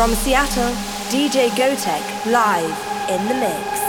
From Seattle, DJ Gotek live in the mix.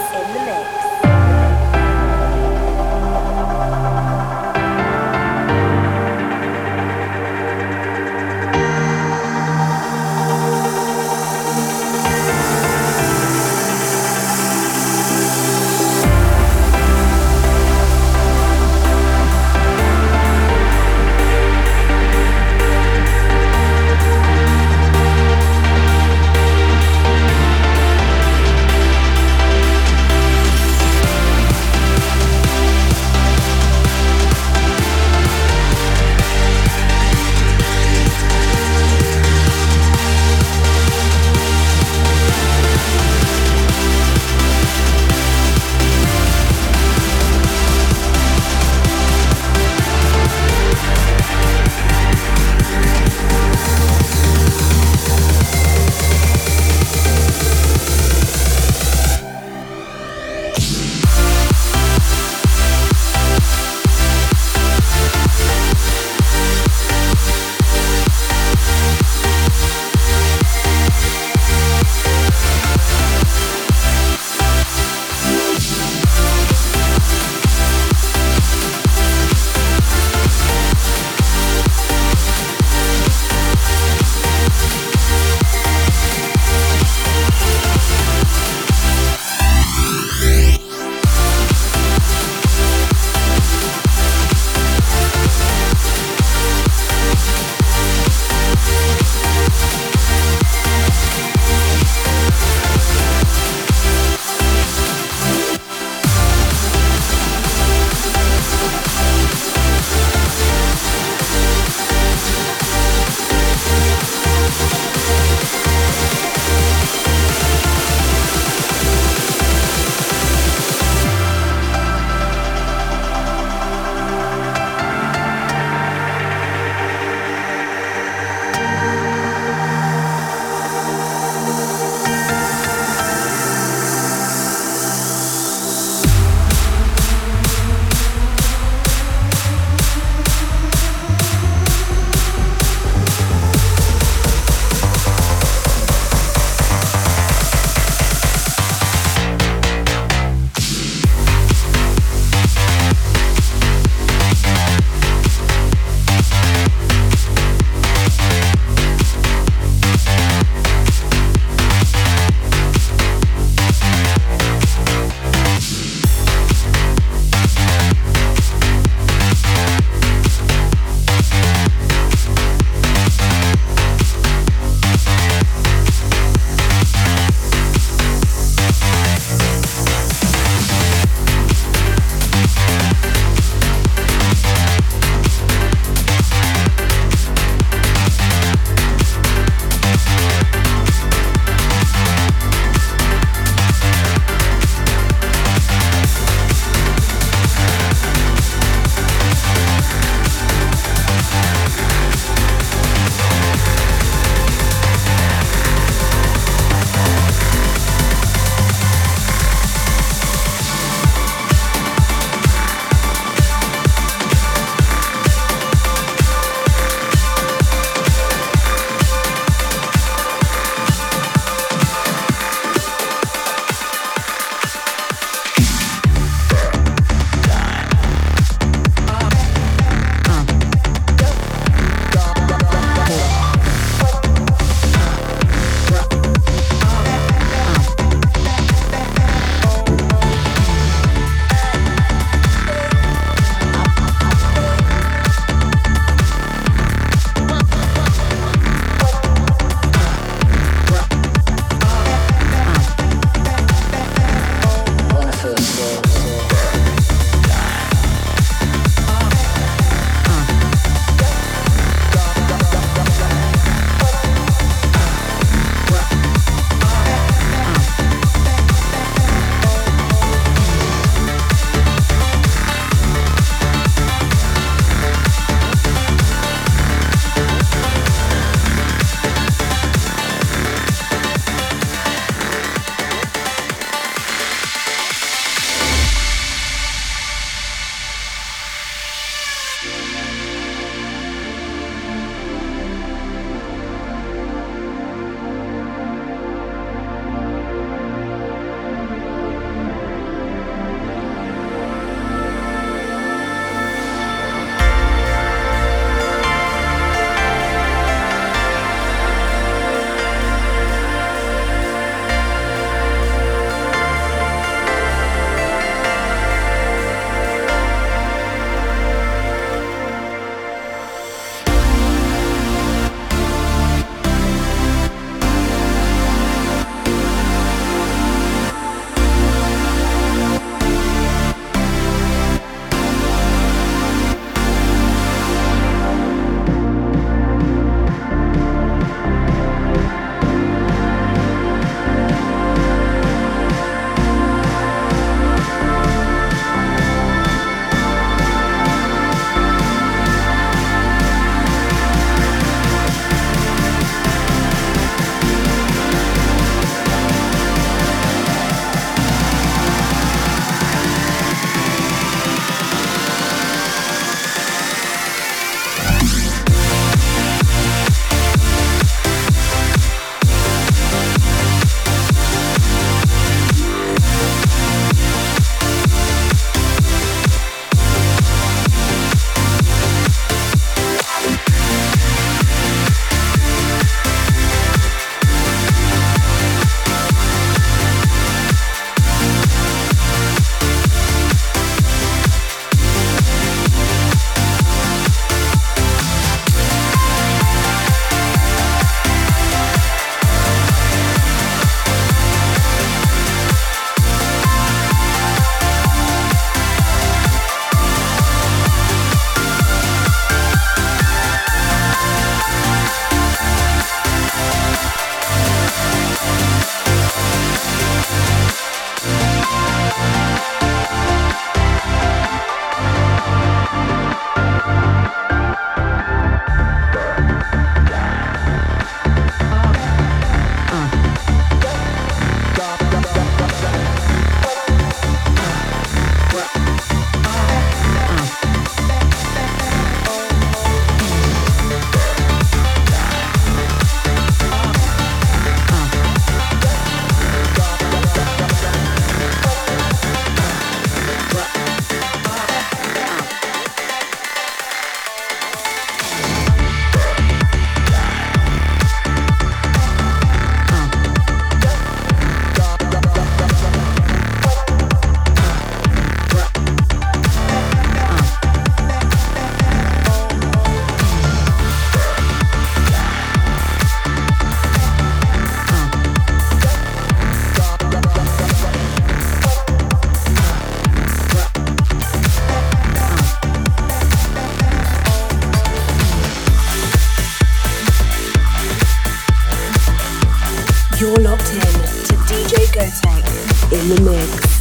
in the mix.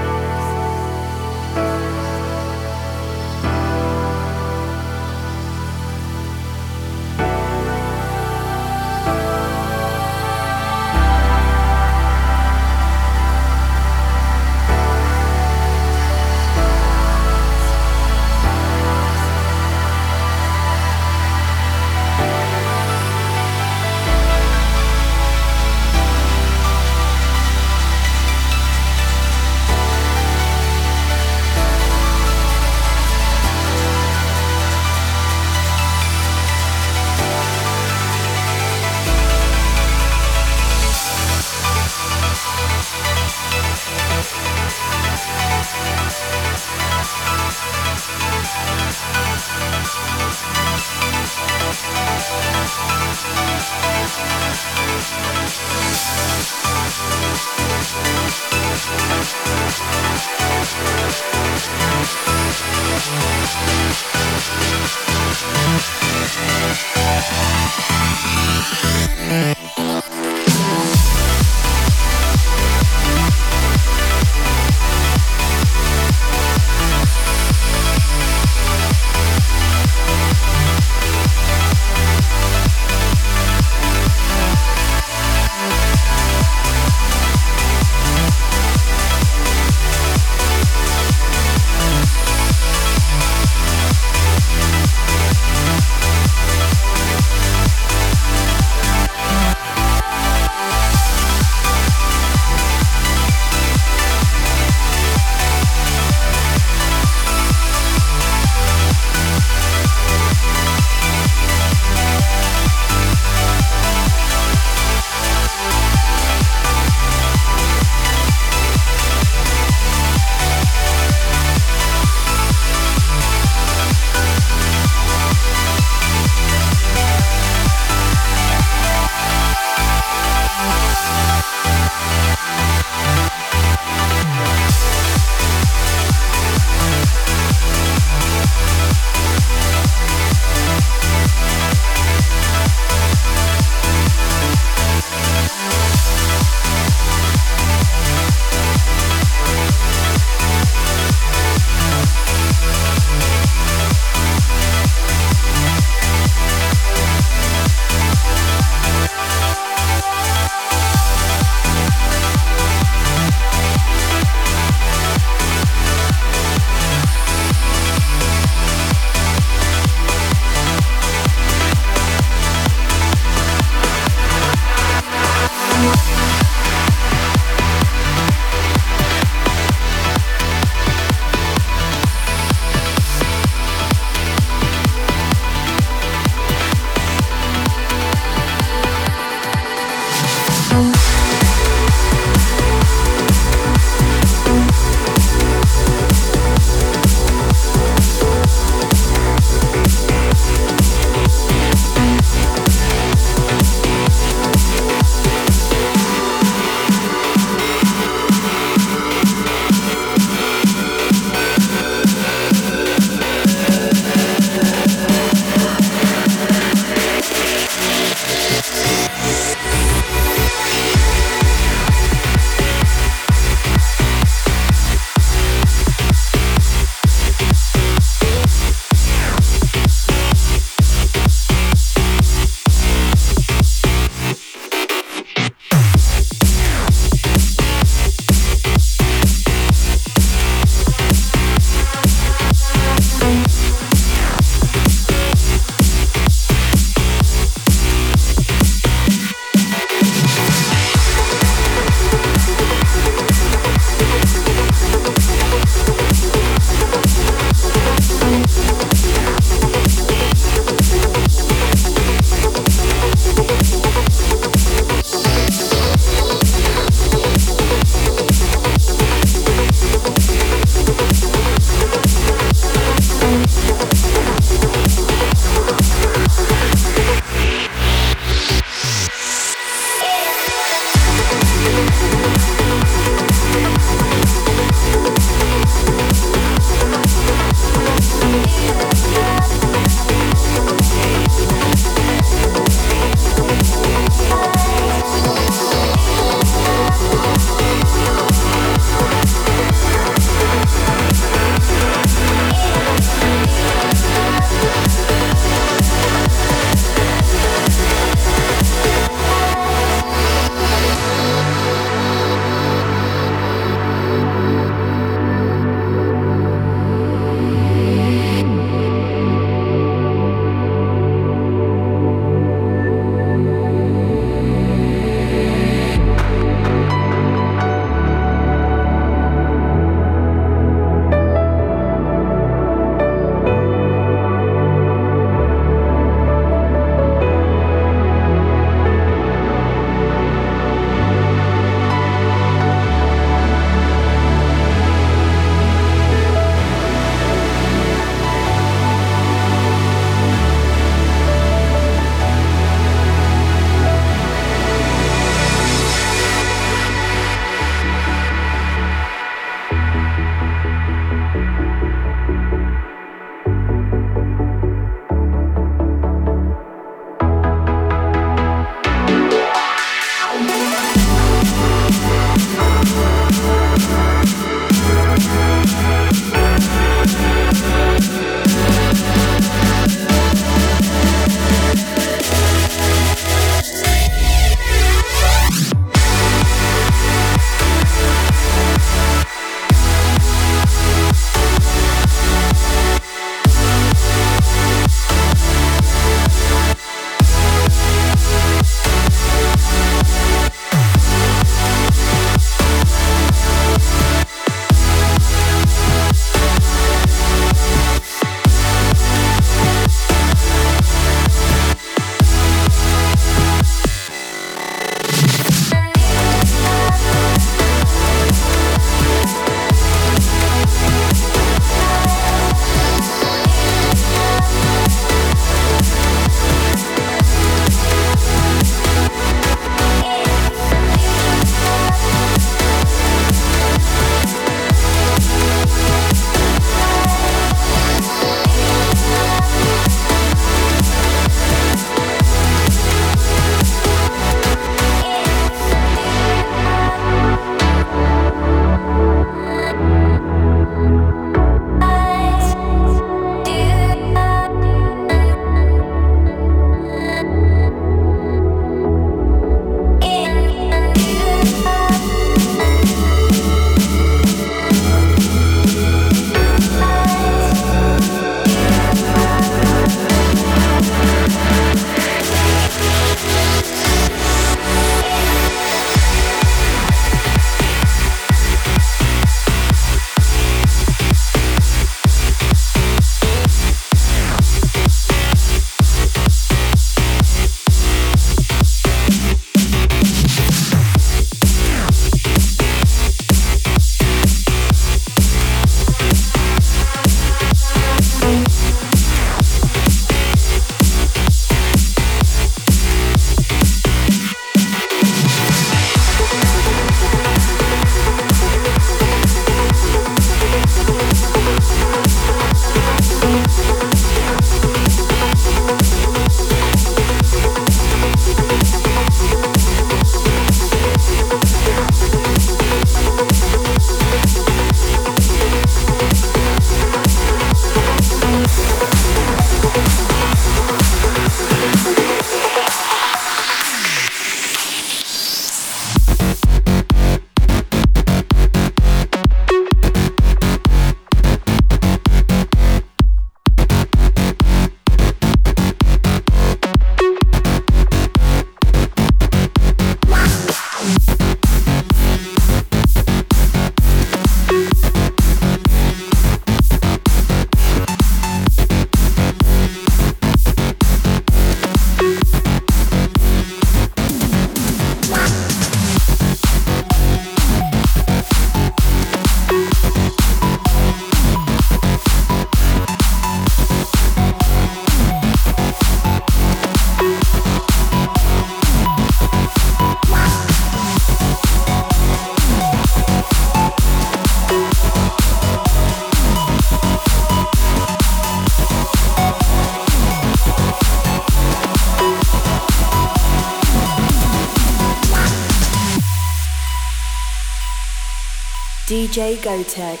DJ Gotek,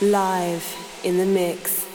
live in the mix.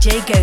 DJ Gotek.